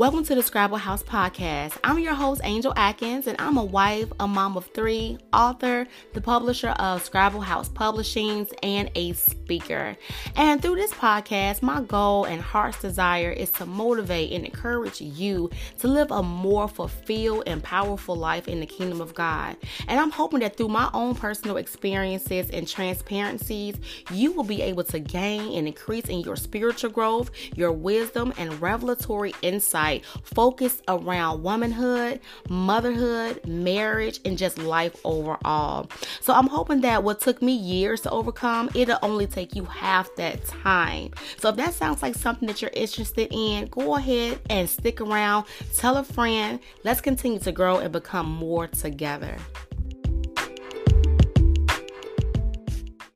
Welcome to the Scribal House podcast. I'm your host, Angel Atkins, and I'm a wife, a mom of three, author, the publisher of Scribal House Publishings, and a speaker. And through this podcast, my goal and heart's desire is to motivate and encourage you to live a more fulfilled and powerful life in the kingdom of God. And I'm hoping that through my own personal experiences and transparencies, you will be able to gain and increase in your spiritual growth, your wisdom, and revelatory insight focused around womanhood, motherhood, marriage, and just life overall. So I'm hoping that what took me years to overcome, it'll only take you half that time. So if that sounds like something that you're interested in, go ahead and stick around. Tell a friend. Let's continue to grow and become more together.